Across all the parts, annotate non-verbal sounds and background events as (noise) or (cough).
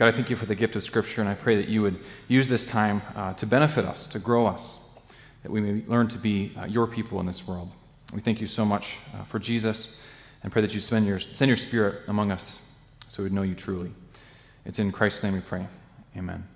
God, I thank you for the gift of Scripture, and I pray that you would use this time uh, to benefit us, to grow us, that we may learn to be uh, your people in this world. We thank you so much uh, for Jesus, and pray that you send your, send your Spirit among us so we would know you truly. It's in Christ's name we pray. Amen.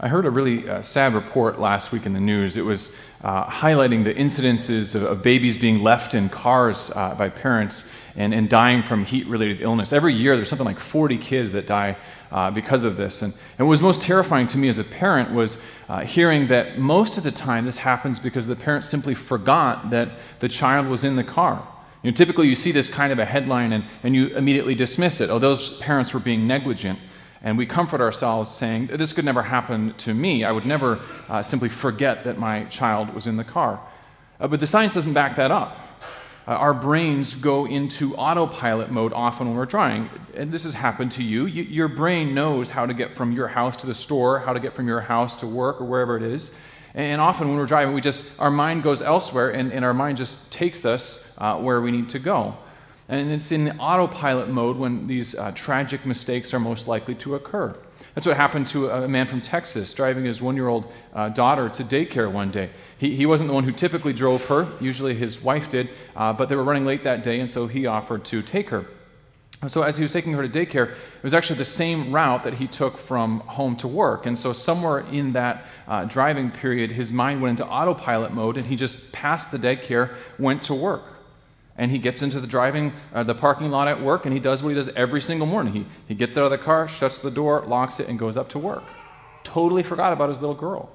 I heard a really uh, sad report last week in the news. It was uh, highlighting the incidences of, of, babies being left in cars uh, by parents and, and dying from heat related illness. Every year, there's something like 40 kids that die uh, because of this. And, and, what was most terrifying to me as a parent was uh, hearing that most of the time this happens because the parent simply forgot that the child was in the car. You know, typically, you see this kind of a headline and, and you immediately dismiss it. Oh, those parents were being negligent. And we comfort ourselves saying, This could never happen to me. I would never uh, simply forget that my child was in the car. Uh, but the science doesn't back that up. Uh, our brains go into autopilot mode often when we're driving. And this has happened to you. you. Your brain knows how to get from your house to the store, how to get from your house to work or wherever it is. And often when we're driving, we just, our mind goes elsewhere and, and our mind just takes us uh, where we need to go. And it's in autopilot mode when these uh, tragic mistakes are most likely to occur. That's what happened to a man from Texas driving his one year old uh, daughter to daycare one day. He, he wasn't the one who typically drove her, usually his wife did, uh, but they were running late that day, and so he offered to take her. So, as he was taking her to daycare, it was actually the same route that he took from home to work. And so, somewhere in that uh, driving period, his mind went into autopilot mode, and he just passed the daycare, went to work and he gets into the driving uh, the parking lot at work and he does what he does every single morning. He, he gets out of the car shuts the door locks it and goes up to work. Totally forgot about his little girl.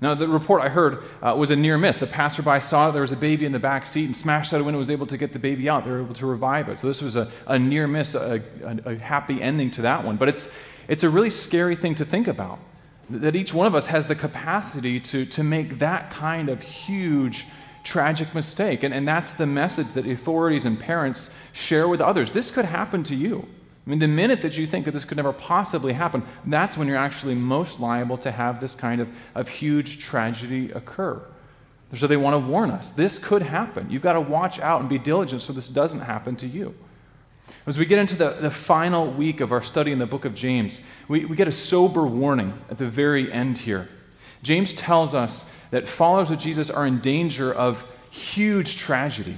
Now the report i heard uh, was a near miss. A passerby saw there was a baby in the back seat and smashed out a window was able to get the baby out. They were able to revive it. So this was a, a near miss a, a, a happy ending to that one. But it's, it's a really scary thing to think about that each one of us has the capacity to, to make that kind of huge tragic mistake. And, and that's the message that authorities and parents share with others. This could happen to you. I mean, the minute that you think that this could never possibly happen, that's when you're actually most liable to have this kind of, of huge tragedy occur. So they want to warn us this could happen. You've got to watch out and be diligent so this doesn't happen to you. As we get into the, the final week of our study in the book of James, we, we get a sober warning at the very end here. James tells us that followers of Jesus are in danger of huge tragedy.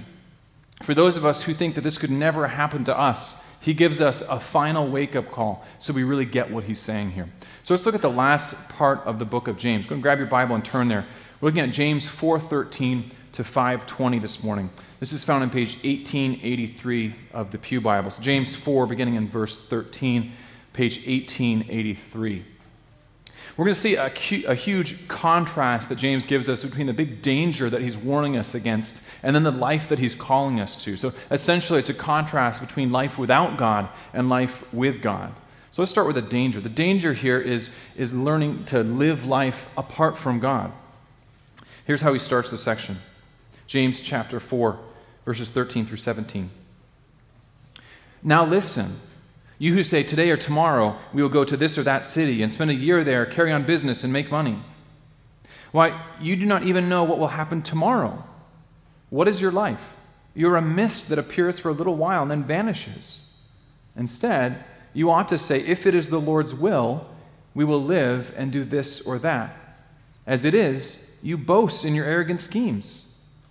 For those of us who think that this could never happen to us, he gives us a final wake up call so we really get what he's saying here. So let's look at the last part of the book of James. Go and grab your Bible and turn there. We're looking at James 4:13 to 5:20 this morning. This is found on page 1883 of the Pew Bible. So James 4 beginning in verse 13, page 1883. We're going to see a, a, huge contrast that James gives us between the big danger that he's warning us against and then the life that he's calling us to. So essentially, it's a contrast between life without God and life with God. So let's start with the danger. The danger here is, is learning to live life apart from God. Here's how he starts the section James chapter 4, verses 13 through 17. Now listen. You who say, Today or tomorrow we will go to this or that city and spend a year there, carry on business, and make money. Why, you do not even know what will happen tomorrow. What is your life? You're a mist that appears for a little while and then vanishes. Instead, you ought to say, If it is the Lord's will, we will live and do this or that. As it is, you boast in your arrogant schemes.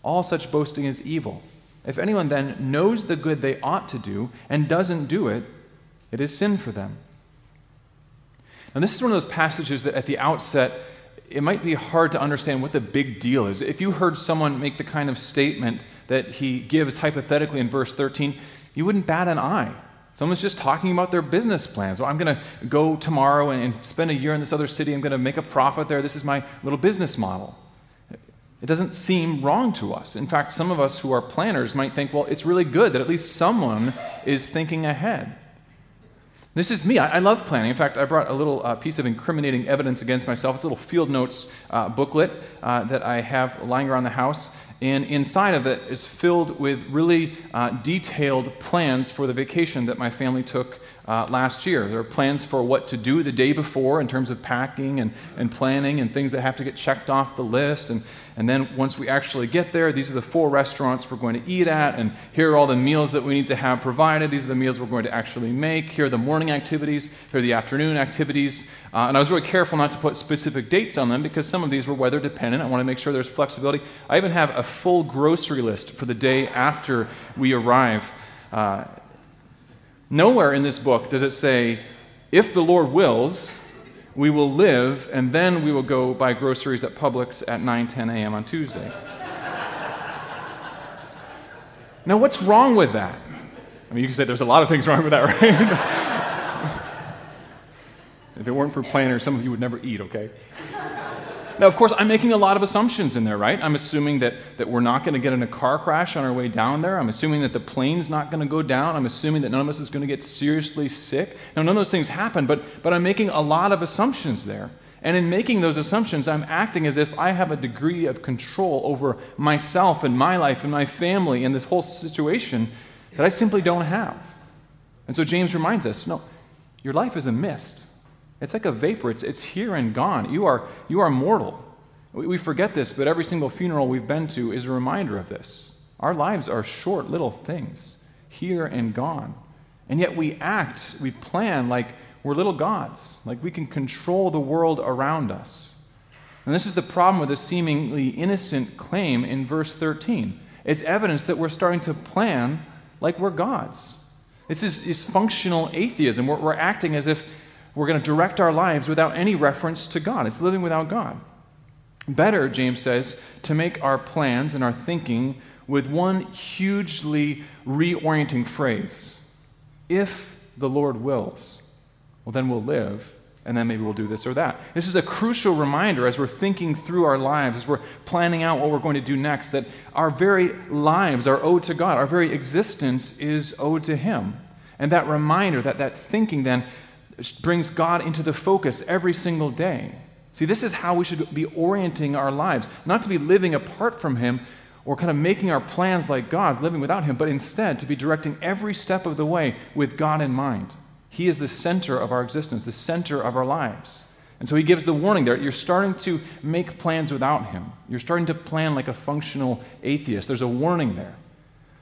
All such boasting is evil. If anyone then knows the good they ought to do and doesn't do it, it is sin for them. And this is one of those passages that at the outset, it might be hard to understand what the big deal is. If you heard someone make the kind of statement that he gives hypothetically in verse 13, you wouldn't bat an eye. Someone's just talking about their business plans. Well, I'm going to go tomorrow and spend a year in this other city. I'm going to make a profit there. This is my little business model. It doesn't seem wrong to us. In fact, some of us who are planners might think, well, it's really good that at least someone is thinking ahead. This is me. I, I, love planning. In fact, I brought a little uh, piece of incriminating evidence against myself. It's a little field notes uh, booklet uh, that I have lying around the house. and inside of it is filled with really uh, detailed plans for the vacation that my family took uh, last year. There are plans for what to do the day before in terms of packing and, and planning and things that have to get checked off the list. And, and then once we actually get there, these are the four restaurants we're going to eat at, and here are all the meals that we need to have provided. These are the meals we're going to actually make. Here are the morning activities, here are the afternoon activities. Uh, and I was really careful not to put specific dates on them because some of these were weather dependent. I want to make sure there's flexibility. I even have a full grocery list for the day after we arrive. Uh, nowhere in this book does it say, if the Lord wills, we will live, and then we will go buy groceries at Publix at 9 10 a.m. on Tuesday. now, what's wrong with that? I mean, you can say there's a lot of things wrong with that, (laughs) right? if it weren't for planners, some of you would never eat, okay? Now, of course, I'm making a lot of assumptions in there, right? I'm assuming that, that we're not going to get in a car crash on our way down there. I'm assuming that the plane's not going to go down. I'm assuming that none of us is going to get seriously sick. Now, none of those things happen, but, but I'm making a lot of assumptions there. And in making those assumptions, I'm acting as if I have a degree of control over myself and my life and my family and this whole situation that I simply don't have. And so James reminds us no, your life is a mist. It's like a vapor, it's, it's here and gone. You are, you are mortal. We, we forget this, but every single funeral we've been to is a reminder of this. Our lives are short little things, here and gone. And yet we act, we plan like we're little gods, like we can control the world around us. And this is the problem with a seemingly innocent claim in verse 13. It's evidence that we're starting to plan like we're gods. This is, is functional atheism. We're, we're acting as if we're going to direct our lives without any reference to God. It's living without God. Better, James says, to make our plans and our thinking with one hugely reorienting phrase If the Lord wills, well, then we'll live, and then maybe we'll do this or that. This is a crucial reminder as we're thinking through our lives, as we're planning out what we're going to do next, that our very lives are owed to God. Our very existence is owed to Him. And that reminder, that, that thinking then, brings God into the focus every single day. See, this is how we should be orienting our lives, not to be living apart from Him or kind of making our plans like God's, living without Him, but instead to be directing every step of the way with God in mind. He is the center of our existence, the center of our lives. And so he gives the warning there. You're starting to make plans without him. You're starting to plan like a functional atheist. There's a warning there.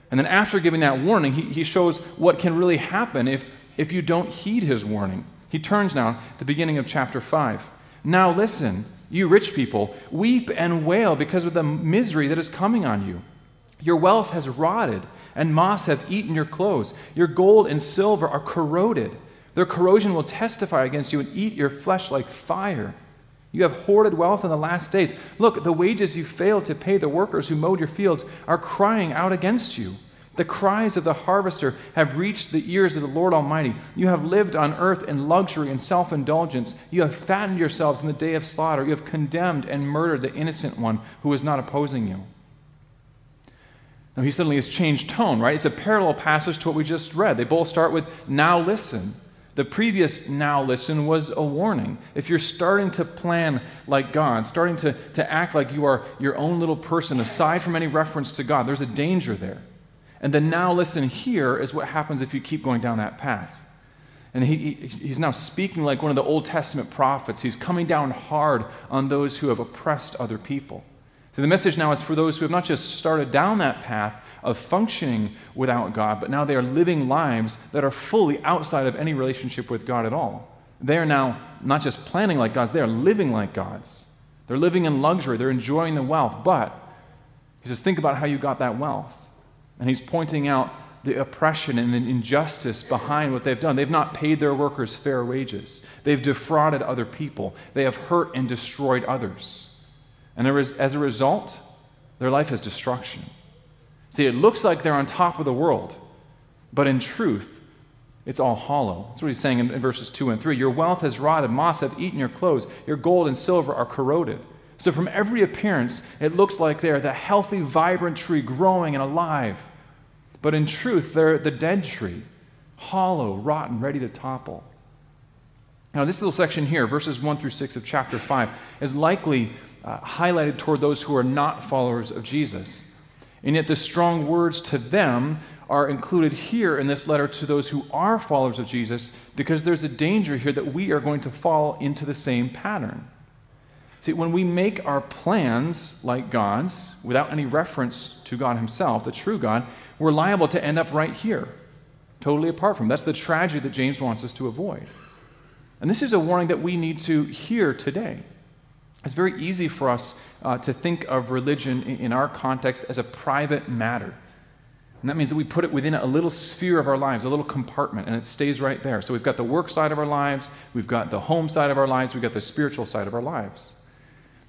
And then after giving that warning, he, he shows what can really happen if if you don't heed his warning. He turns now at the beginning of chapter 5. Now listen, you rich people, weep and wail because of the misery that is coming on you. Your wealth has rotted, and moths have eaten your clothes. Your gold and silver are corroded. Their corrosion will testify against you and eat your flesh like fire. You have hoarded wealth in the last days. Look, the wages you failed to pay the workers who mowed your fields are crying out against you. The cries of the harvester have reached the ears of the Lord Almighty. You have lived on earth in luxury and self indulgence. You have fattened yourselves in the day of slaughter. You have condemned and murdered the innocent one who is not opposing you. Now, he suddenly has changed tone, right? It's a parallel passage to what we just read. They both start with, now listen. The previous now listen was a warning. If you're starting to plan like God, starting to, to act like you are your own little person, aside from any reference to God, there's a danger there. And then now listen here is what happens if you keep going down that path. And he, he, he's now speaking like one of the Old Testament prophets. He's coming down hard on those who have oppressed other people. So the message now is for those who have not just started down that path of functioning without God, but now they are living lives that are fully outside of any relationship with God at all. They are now not just planning like God's, they are living like God's. They're living in luxury, they're enjoying the wealth. But he says, think about how you got that wealth. And he's pointing out the oppression and the injustice behind what they've done. They've not paid their workers fair wages, they've defrauded other people, they have hurt and destroyed others. And as a result, their life is destruction. See, it looks like they're on top of the world, but in truth, it's all hollow. That's what he's saying in, verses 2 and 3. Your wealth has rotted, moths have eaten your clothes, your gold and silver are corroded. So, from every appearance, it looks like they're the healthy, vibrant tree growing and alive. But in truth, they're the dead tree, hollow, rotten, ready to topple. Now, this little section here, verses 1 through 6 of chapter 5, is likely uh, highlighted toward those who are not followers of Jesus. And yet, the strong words to them are included here in this letter to those who are followers of Jesus because there's a danger here that we are going to fall into the same pattern. See, when we make our plans like God's without any reference to God Himself, the true God, we're liable to end up right here, totally apart from. Him. That's the tragedy that James wants us to avoid. And this is a warning that we need to hear today. It's very easy for us uh, to think of religion in, in our context as a private matter. And that means that we put it within a little sphere of our lives, a little compartment, and it stays right there. So we've got the work side of our lives, we've got the home side of our lives, we've got the spiritual side of our lives.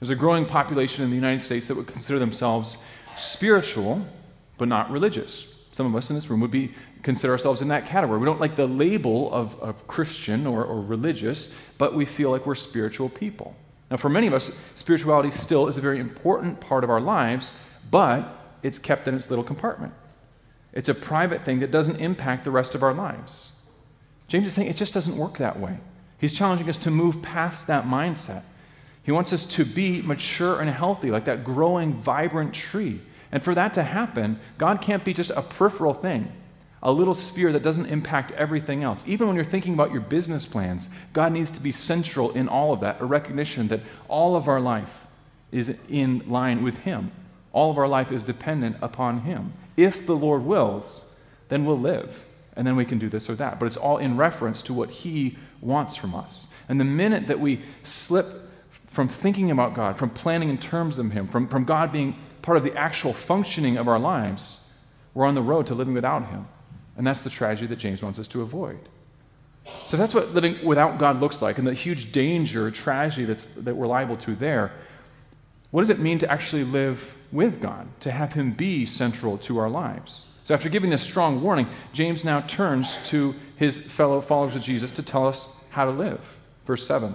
There's a growing population in the United States that would consider themselves spiritual, but not religious. Some of us in this room would be consider ourselves in that category. We don't like the label of, of Christian or, or religious, but we feel like we're spiritual people. Now, for many of us, spirituality still is a very important part of our lives, but it's kept in its little compartment. It's a private thing that doesn't impact the rest of our lives. James is saying it just doesn't work that way. He's challenging us to move past that mindset. He wants us to be mature and healthy, like that growing, vibrant tree. And for that to happen, God can't be just a peripheral thing, a little sphere that doesn't impact everything else. Even when you're thinking about your business plans, God needs to be central in all of that, a recognition that all of our life is in line with Him. All of our life is dependent upon Him. If the Lord wills, then we'll live, and then we can do this or that. But it's all in reference to what He wants from us. And the minute that we slip from thinking about God, from planning in terms of Him, from, from God being part of the actual functioning of our lives, we're on the road to living without Him. And that's the tragedy that James wants us to avoid. So that's what living without God looks like, and the huge danger, tragedy that's, that we're liable to there. What does it mean to actually live with God, to have Him be central to our lives? So, after giving this strong warning, James now turns to his fellow followers of Jesus to tell us how to live. Verse 7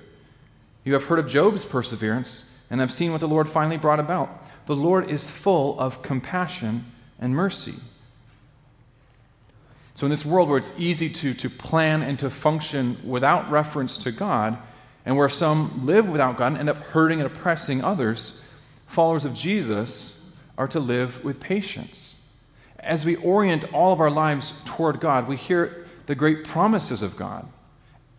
You have heard of Job's perseverance and have seen what the Lord finally brought about. The Lord is full of compassion and mercy. So, in this world where it's easy to, to plan and to function without reference to God, and where some live without God and end up hurting and oppressing others, followers of Jesus are to live with patience. As we orient all of our lives toward God, we hear the great promises of God.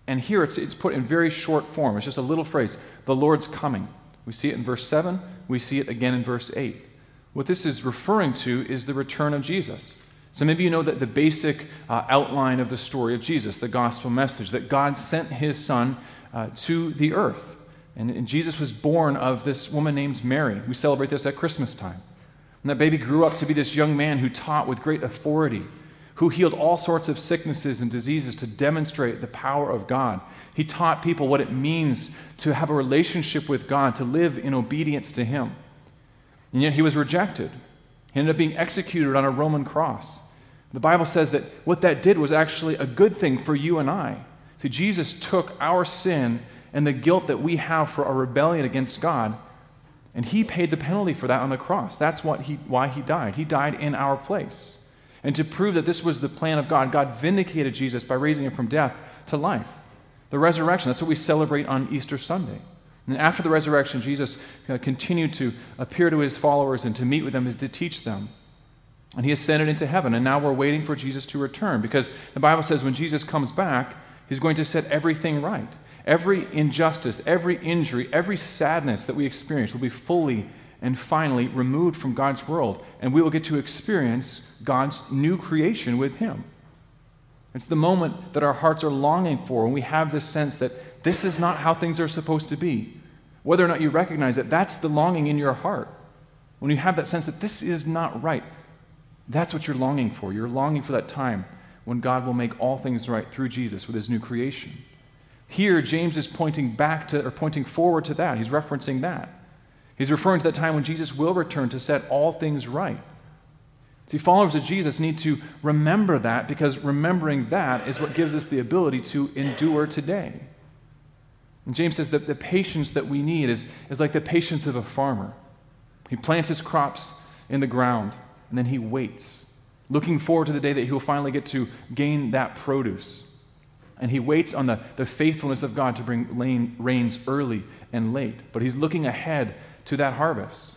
And here it's, it's put in very short form. It's just a little phrase the Lord's coming. We see it in verse 7, we see it again in verse 8. What this is referring to is the return of Jesus. So maybe you know that the basic uh, outline of the story of Jesus, the gospel message, that God sent his son uh, to the earth. And, and Jesus was born of this woman named Mary. We celebrate this at Christmas time. And that baby grew up to be this young man who taught with great authority, who healed all sorts of sicknesses and diseases to demonstrate the power of God. He taught people what it means to have a relationship with God, to live in obedience to Him. And yet he was rejected. He ended up being executed on a Roman cross. The Bible says that what that did was actually a good thing for you and I. See, Jesus took our sin and the guilt that we have for our rebellion against God, and he paid the penalty for that on the cross. That's what he, why he died. He died in our place. And to prove that this was the plan of God, God vindicated Jesus by raising him from death to life. The resurrection, that's what we celebrate on Easter Sunday. And after the resurrection, Jesus uh, continued to appear to his followers and to meet with them and to teach them. And he ascended into heaven. And now we're waiting for Jesus to return because the Bible says when Jesus comes back, He's going to set everything right. Every injustice, every injury, every sadness that we experience will be fully and finally removed from God's world, and we will get to experience God's new creation with Him. It's the moment that our hearts are longing for when we have this sense that this is not how things are supposed to be. Whether or not you recognize it, that's the longing in your heart. When you have that sense that this is not right, that's what you're longing for. You're longing for that time when God will make all things right through Jesus with his new creation. Here, James is pointing back to, or pointing forward to that. He's referencing that. He's referring to the time when Jesus will return to set all things right. See, followers of Jesus need to remember that because remembering that is what gives us the ability to endure today. And James says that the patience that we need is, is like the patience of a farmer. He plants his crops in the ground and then he waits, looking forward to the day that he will finally get to gain that produce. And he waits on the, the faithfulness of God to bring rains early and late. But he's looking ahead to that harvest.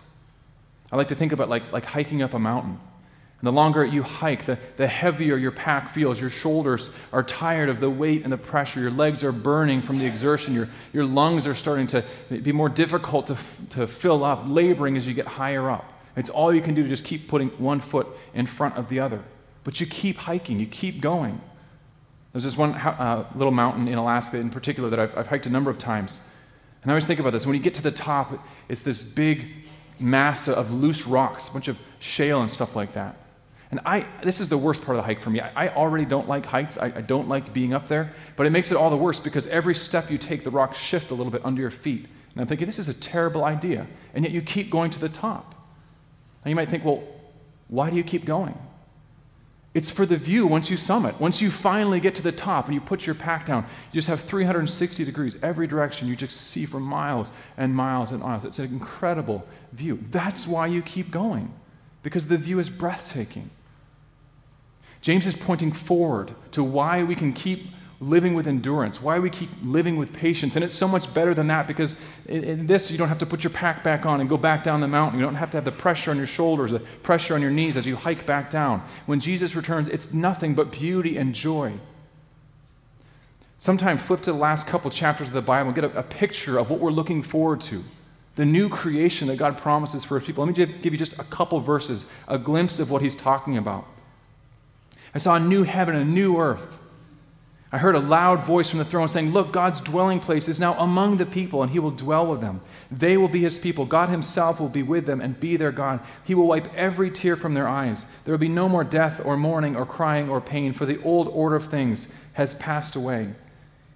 I like to think about like, like hiking up a mountain. And the longer you hike, the, the heavier your pack feels. Your shoulders are tired of the weight and the pressure. Your legs are burning from the exertion. Your, your lungs are starting to be more difficult to, to fill up, laboring as you get higher up. It's all you can do to just keep putting one foot in front of the other. But you keep hiking, you keep going. There's this one uh, little mountain in Alaska in particular that I've, I've hiked a number of times. And I always think about this. When you get to the top, it's this big mass of loose rocks, a bunch of shale and stuff like that. And I, this is the worst part of the hike for me. I, I already don't like heights. I, I, don't like being up there. But it makes it all the worse because every step you take, the rocks shift a little bit under your feet. And I'm thinking, this is a terrible idea. And yet you keep going to the top. And you might think, well, why do you keep going? It's for the view once you summit. Once you finally get to the top and you put your pack down, you just have 360 degrees every direction. You just see for miles and miles and miles. It's an incredible view. That's why you keep going, because the view is breathtaking. James is pointing forward to why we can keep living with endurance, why we keep living with patience. And it's so much better than that because in, in, this, you don't have to put your pack back on and go back down the mountain. You don't have to have the pressure on your shoulders, the pressure on your knees as you hike back down. When Jesus returns, it's nothing but beauty and joy. Sometime flip to the last couple chapters of the Bible and get a, a picture of what we're looking forward to. The new creation that God promises for his people. Let me give you just a couple verses, a glimpse of what he's talking about. I saw a new heaven a new earth. I heard a loud voice from the throne saying, Look, God's dwelling place is now among the people, and he will dwell with them. They will be his people. God himself will be with them and be their God. He will wipe every tear from their eyes. There will be no more death or mourning or crying or pain, for the old order of things has passed away.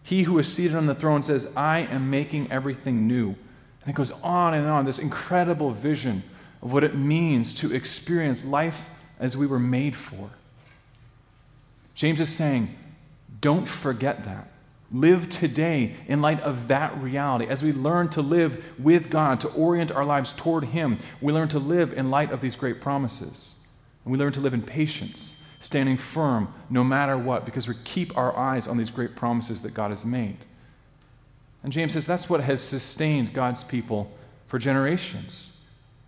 He who is seated on the throne says, I am making everything new. And it goes on and on, this incredible vision of what it means to experience life as we were made for. James is saying, don't forget that. Live today in light of that reality. As we learn to live with God, to orient our lives toward Him, we learn to live in light of these great promises. And we learn to live in patience, standing firm no matter what, because we keep our eyes on these great promises that God has made. And James says that's what has sustained God's people for generations.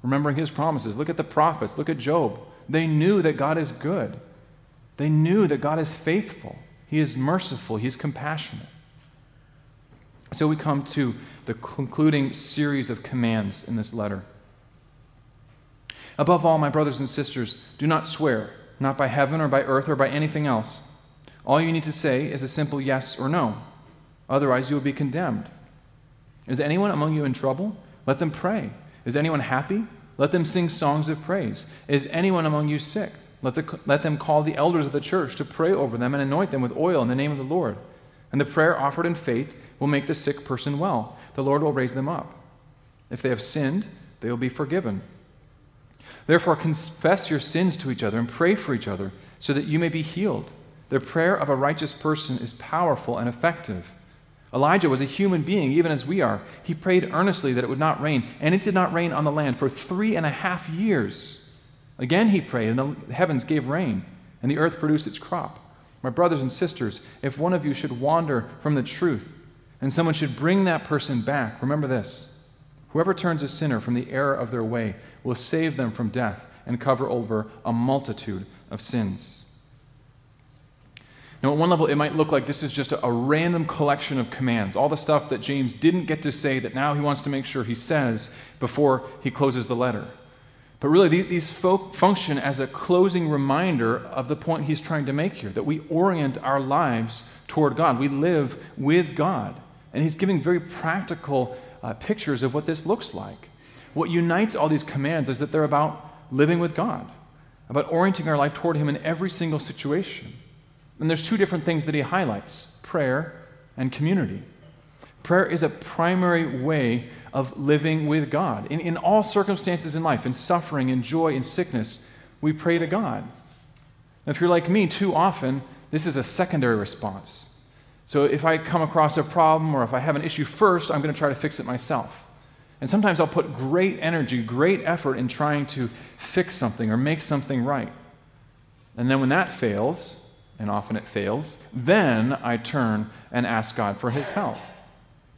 Remembering His promises. Look at the prophets, look at Job. They knew that God is good. They knew that God is faithful, He is merciful, He is compassionate. So we come to the concluding series of commands in this letter. Above all, my brothers and sisters, do not swear, not by heaven or by earth or by anything else. All you need to say is a simple yes or no. Otherwise, you will be condemned. Is anyone among you in trouble? Let them pray. Is anyone happy? Let them sing songs of praise. Is anyone among you sick? Let, the, let them call the elders of the church to pray over them and anoint them with oil in the name of the Lord. And the prayer offered in faith will make the sick person well. The Lord will raise them up. If they have sinned, they will be forgiven. Therefore, confess your sins to each other and pray for each other so that you may be healed. The prayer of a righteous person is powerful and effective. Elijah was a human being, even as we are. He prayed earnestly that it would not rain, and it did not rain on the land for three and a half years. Again he prayed, and the heavens gave rain, and the earth produced its crop. My brothers and sisters, if one of you should wander from the truth, and someone should bring that person back, remember this whoever turns a sinner from the error of their way will save them from death and cover over a multitude of sins. Now, at one level, it might look like this is just a, random collection of commands, all the stuff that James didn't get to say that now he wants to make sure he says before he closes the letter. But really, these folk function as a closing reminder of the point he's trying to make here that we orient our lives toward God. We live with God. And he's giving very practical uh, pictures of what this looks like. What unites all these commands is that they're about living with God, about orienting our life toward Him in every single situation. And there's two different things that he highlights prayer and community. Prayer is a primary way of living with God. In, in all circumstances in life, in suffering, in joy, in sickness, we pray to God. Now, if you're like me, too often, this is a secondary response. So if I come across a problem or if I have an issue first, I'm going to try to fix it myself. And sometimes I'll put great energy, great effort in trying to fix something or make something right. And then when that fails, and often it fails, then I turn and ask God for his help.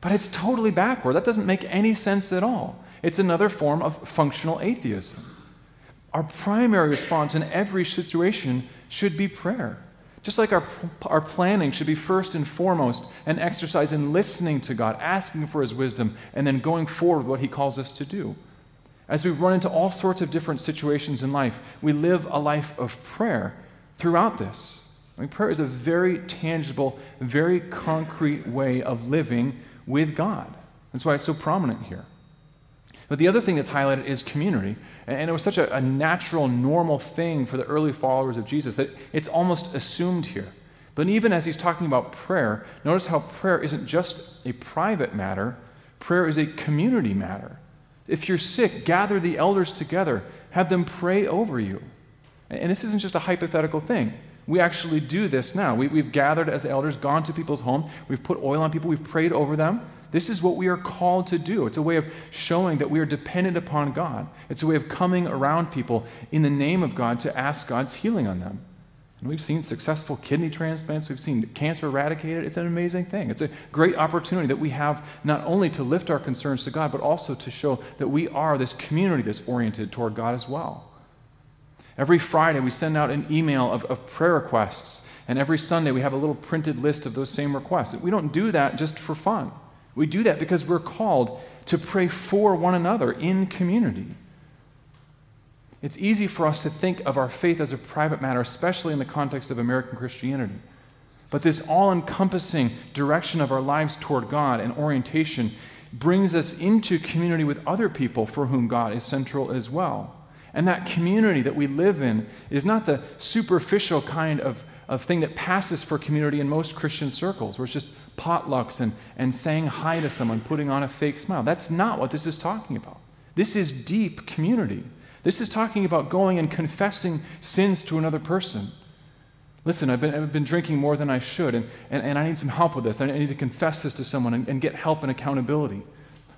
But it's totally backward. That doesn't make any sense at all. It's another form of functional atheism. Our primary response in every situation should be prayer. Just like our, our planning should be first and foremost an exercise in listening to God, asking for His wisdom, and then going forward with what He calls us to do. As we run into all sorts of different situations in life, we live a life of prayer throughout this. I mean, prayer is a very tangible, very concrete way of living with God. That's why it's so prominent here. But the other thing that's highlighted is community. And it was such a, a, natural, normal thing for the early followers of Jesus that it's almost assumed here. But even as he's talking about prayer, notice how prayer isn't just a private matter, prayer is a community matter. If you're sick, gather the elders together, have them pray over you. And this isn't just a hypothetical thing. We actually do this now. We, have gathered as the elders, gone to people's home, we've put oil on people, we've prayed over them. This is what we are called to do. It's a way of showing that we are dependent upon God. It's a way of coming around people in the name of God to ask God's healing on them. And we've seen successful kidney transplants, we've seen cancer eradicated. It's an amazing thing. It's a great opportunity that we have not only to lift our concerns to God, but also to show that we are this community that's oriented toward God as well. Every Friday, we send out an email of, of prayer requests. And every Sunday, we have a little printed list of those same requests. We don't do that just for fun. We do that because we're called to pray for one another in community. It's easy for us to think of our faith as a private matter, especially in the context of American Christianity. But this all encompassing direction of our lives toward God and orientation brings us into community with other people for whom God is central as well. And that community that we live in is not the superficial kind of, of thing that passes for community in most Christian circles, where it's just potlucks and, and saying hi to someone, putting on a fake smile. That's not what this is talking about. This is deep community. This is talking about going and confessing sins to another person. Listen, I've been, I've been drinking more than I should, and, and, and I need some help with this. I need to confess this to someone and, and get help and accountability.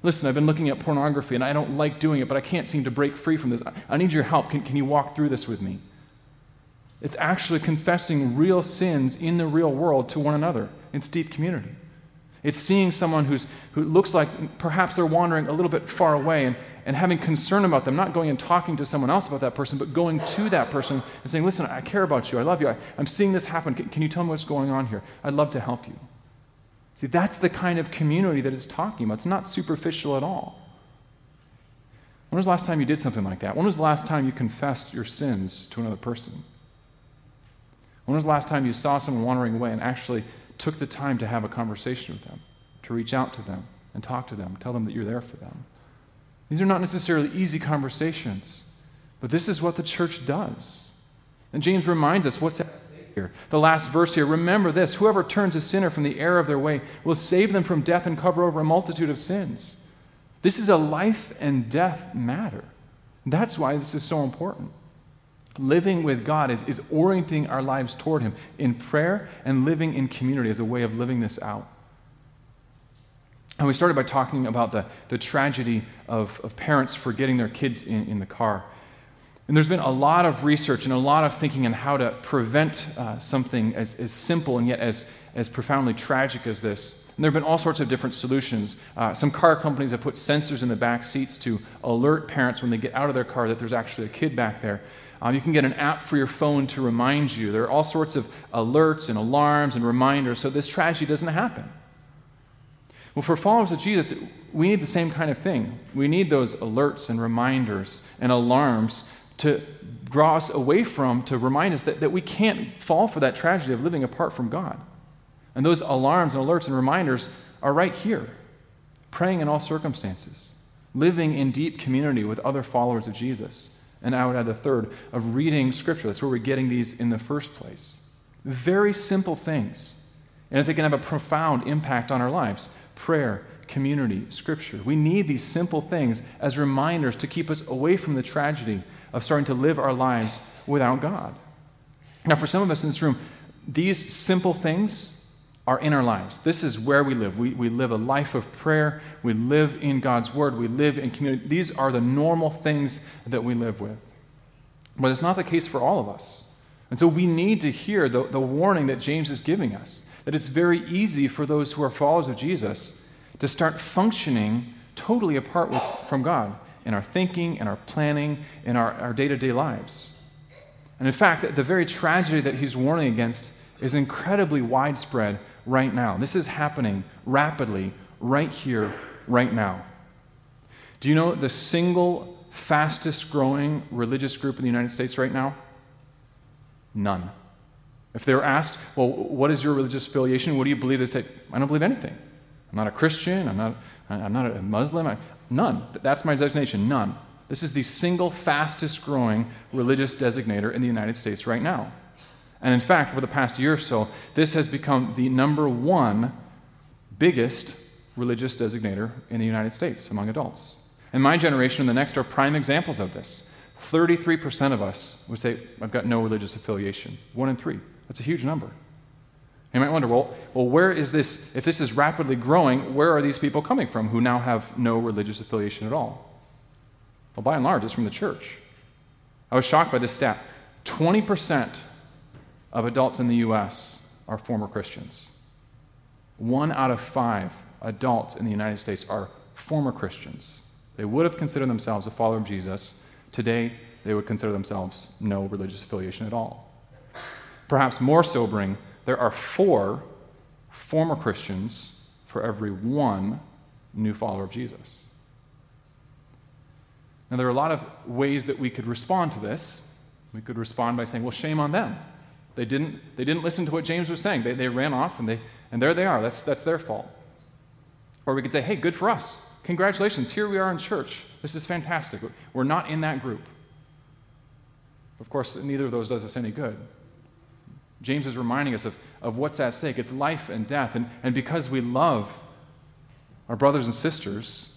Listen, I've been looking at pornography and I don't like doing it, but I can't seem to break free from this. I need your help. Can, can you walk through this with me? It's actually confessing real sins in the real world to one another. It's deep community. It's seeing someone who's, who looks like perhaps they're wandering a little bit far away and, and having concern about them, not going and talking to someone else about that person, but going to that person and saying, Listen, I care about you. I love you. I, am seeing this happen. Can, can you tell me what's going on here? I'd love to help you. See, that's the kind of community that it's talking about. It's not superficial at all. When was the last time you did something like that? When was the last time you confessed your sins to another person? When was the last time you saw someone wandering away and actually took the time to have a conversation with them, to reach out to them and talk to them, tell them that you're there for them? These are not necessarily easy conversations, but this is what the church does. And James reminds us what's here. The last verse here remember this whoever turns a sinner from the error of their way will save them from death and cover over a multitude of sins. This is a life and death matter. That's why this is so important. Living with God is, is orienting our lives toward Him in prayer and living in community as a way of living this out. And we started by talking about the, the tragedy of, of parents forgetting their kids in, in the car. And there's been a lot of research and a lot of thinking on how to prevent uh, something as, as simple and yet as, as profoundly tragic as this. And there have been all sorts of different solutions. Uh, some car companies have put sensors in the back seats to alert parents when they get out of their car that there's actually a kid back there. Um, you can get an app for your phone to remind you. There are all sorts of alerts and alarms and reminders so this tragedy doesn't happen. Well, for followers of Jesus, we need the same kind of thing. We need those alerts and reminders and alarms to draw us away from, to remind us that, that we can't fall for that tragedy of living apart from God. And those alarms and alerts and reminders are right here praying in all circumstances, living in deep community with other followers of Jesus. And I would add the third of reading Scripture. That's where we're getting these in the first place. Very simple things. And they can have a profound impact on our lives. prayer, community, scripture. We need these simple things as reminders to keep us away from the tragedy of starting to live our lives without God. Now, for some of us in this room, these simple things are in our lives. This is where we live. We, we live a life of prayer. We live in God's Word. We live in community. These are the normal things that we live with. But it's not the case for all of us. And so we need to hear the, the warning that James is giving us that it's very easy for those who are followers of Jesus to start functioning totally apart with, from God in our thinking, in our planning, in our day to day lives. And in fact, the very tragedy that he's warning against is incredibly widespread right now. This is happening rapidly right here, right now. Do you know the single fastest growing religious group in the United States right now? None. If they were asked, well, what is your religious affiliation? What do you believe? They say, I don't believe anything. I'm not a Christian. I'm not, I'm not a Muslim. I, none. That's my designation. None. This is the single fastest growing religious designator in the United States right now. And in fact, for the past year or so, this has become the number one biggest religious designator in the United States among adults. And my generation and the next are prime examples of this. 33% of us would say, I've got no religious affiliation. One in three. That's a huge number. You might wonder, well, well, where is this, if this is rapidly growing, where are these people coming from who now have no religious affiliation at all? Well, by and large, it's from the church. I was shocked by this stat 20% of adults in the U.S. are former Christians. One out of five adults in the United States are former Christians. They would have considered themselves a follower of Jesus. Today, they would consider themselves no religious affiliation at all. Perhaps more sobering, there are four former Christians for every one new follower of Jesus. Now, there are a lot of ways that we could respond to this. We could respond by saying, well, shame on them. They didn't, they didn't listen to what James was saying. They, they ran off and, they, and there they are. That's, that's their fault. Or we could say, hey, good for us. Congratulations. Here we are in church. This is fantastic. We're not in that group. Of course, neither of those does us any good. James is reminding us of, of what's at stake it's life and death. And, and because we love our brothers and sisters,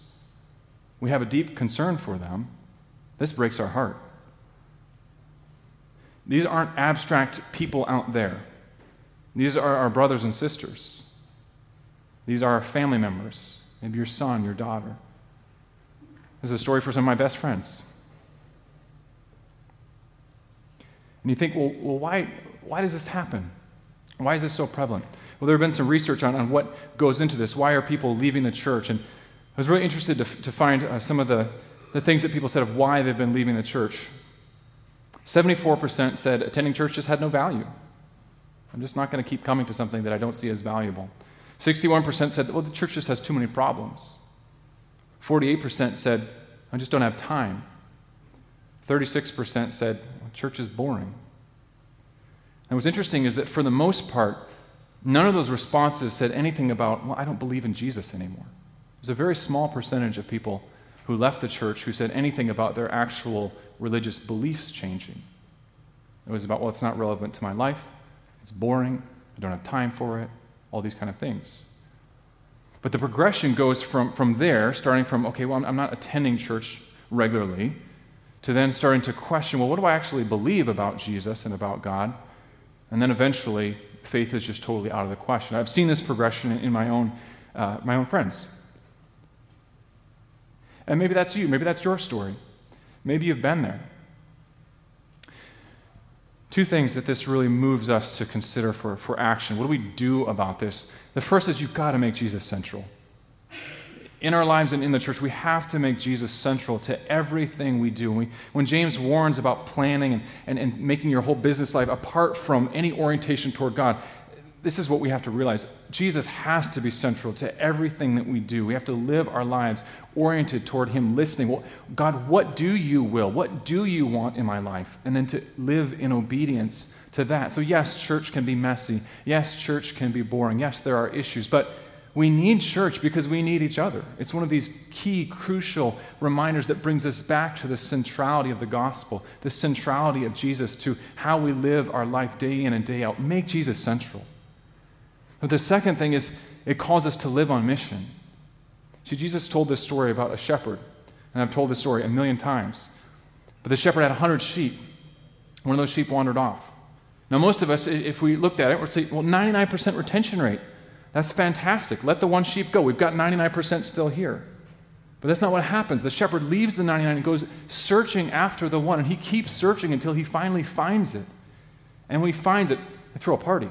we have a deep concern for them. This breaks our heart. These aren't abstract people out there. These are our brothers and sisters. These are our family members, maybe your son, your daughter. This is a story for some of my best friends. And you think, well, well why, why does this happen? Why is this so prevalent? Well, there have been some research on, on what goes into this. Why are people leaving the church? And I was really interested to, to find uh, some of the, the things that people said of why they've been leaving the church. 74% said attending church just had no value. I'm just not going to keep coming to something that I don't see as valuable. 61% said, well, the church just has too many problems. 48% said, I just don't have time. 36% said, well, church is boring. And what's interesting is that for the most part, none of those responses said anything about, well, I don't believe in Jesus anymore. There's a very small percentage of people who left the church who said anything about their actual religious beliefs changing. It was about, well, it's not relevant to my life, it's boring, I don't have time for it, all these kind of things. But the progression goes from, from there, starting from, okay, well, I'm, I'm not attending church regularly, to then starting to question, well, what do I actually believe about Jesus and about God? And then eventually, faith is just totally out of the question. I've seen this progression in, my, own, uh, my own friends. And maybe that's you, maybe that's your story. Maybe you've been there. Two things that this really moves us to consider for, for action. What do we do about this? The first is you've got to make Jesus central. In our lives and in the church, we have to make Jesus central to everything we do. When, we, when James warns about planning and, and, and making your whole business life apart from any orientation toward God, this is what we have to realize. Jesus has to be central to everything that we do. We have to live our lives oriented toward Him, listening. Well, God, what do you will? What do you want in my life? And then to live in obedience to that. So, yes, church can be messy. Yes, church can be boring. Yes, there are issues. But we need church because we need each other. It's one of these key, crucial reminders that brings us back to the centrality of the gospel, the centrality of Jesus to how we live our life day in and day out. Make Jesus central. But the second thing is it calls us to live on mission. See, Jesus told this story about a shepherd, and I've told this story a million times. But the shepherd had 100 sheep. One of those sheep wandered off. Now, most of us, if we looked at it, we'd say, well, 99% retention rate. That's fantastic. Let the one sheep go. We've got 99% still here. But that's not what happens. The shepherd leaves the 99 and goes searching after the one, and he keeps searching until he finally finds it. And when he finds it, they throw a party.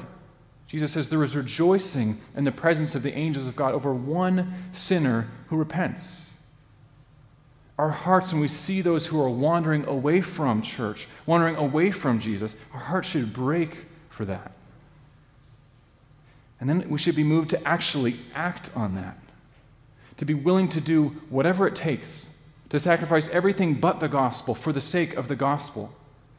Jesus says there is rejoicing in the presence of the angels of God over one sinner who repents. Our hearts, when we see those who are wandering away from church, wandering away from Jesus, our hearts should break for that. And then we should be moved to actually act on that, to be willing to do whatever it takes, to sacrifice everything but the gospel for the sake of the gospel.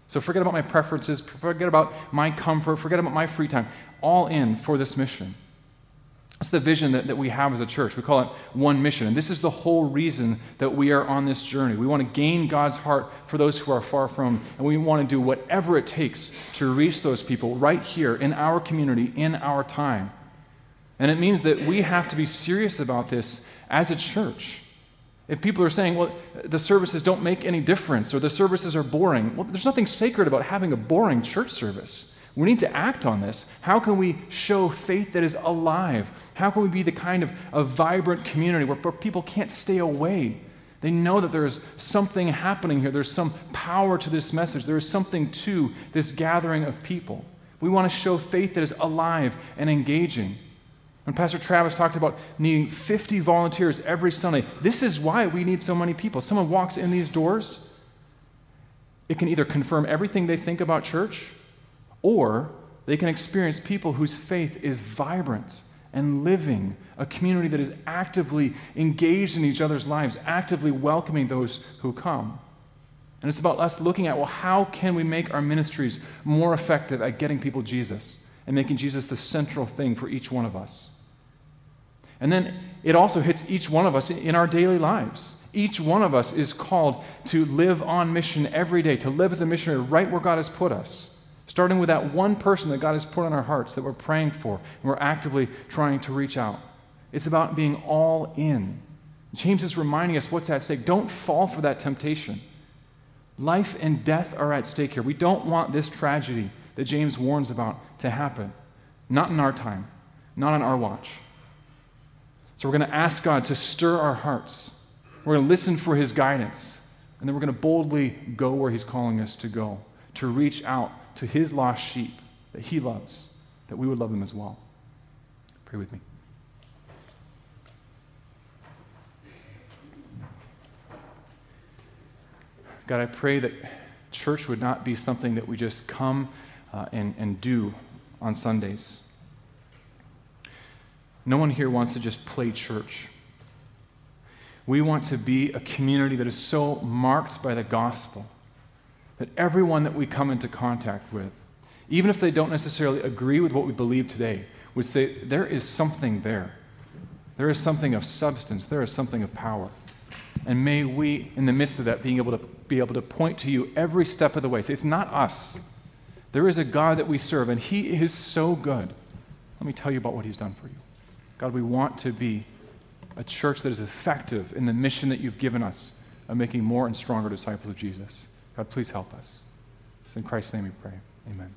So forget about my preferences, forget about my comfort, forget about my free time all in for this mission. That's the vision that, that we have as a church. We call it one mission. And this is the whole reason that we are on this journey. We want to gain God's heart for those who are far from, and we want to do whatever it takes to reach those people right here in our community, in our time. And it means that we have to be serious about this as a church. If people are saying, well, the services don't make any difference or the services are boring, well, there's nothing sacred about having a boring church service. We need to act on this. How can we show faith that is alive? How can we be the kind of a vibrant community where people can't stay away? They know that there's something happening here. There's some power to this message. There is something to this gathering of people. We want to show faith that is alive and engaging. When Pastor Travis talked about needing 50 volunteers every Sunday, this is why we need so many people. Someone walks in these doors, it can either confirm everything they think about church or they can experience people whose faith is vibrant and living, a community that is actively engaged in each other's lives, actively welcoming those who come. And it's about us looking at, well, how can we make our ministries more effective at getting people Jesus and making Jesus the central thing for each one of us? And then it also hits each one of us in our daily lives. Each one of us is called to live on mission every day, to live as a missionary right where God has put us. Starting with that one person that God has put on our hearts that we're praying for and we're actively trying to reach out. It's about being all in. James is reminding us what's at stake. Don't fall for that temptation. Life and death are at stake here. We don't want this tragedy that James warns about to happen. Not in our time, not on our watch. So we're going to ask God to stir our hearts. We're going to listen for his guidance. And then we're going to boldly go where he's calling us to go, to reach out to his lost sheep that he loves, that we would love them as well. Pray with me. God, I pray that church would not be something that we just come uh, and, and do on Sundays. No one here wants to just play church. We want to be a community that is so marked by the gospel that everyone that we come into contact with, even if they don't necessarily agree with what we believe today, would say, There is something there. There is something of substance. There is something of power. And may we, in the midst of that, being able to be able to point to you every step of the way. Say, it's not us. There is a God that we serve, and He is so good. Let me tell you about what He's done for you. God, we want to be a church that is effective in the mission that you've given us of making more and stronger disciples of Jesus. God, please help us. It's in Christ's name we pray. Amen.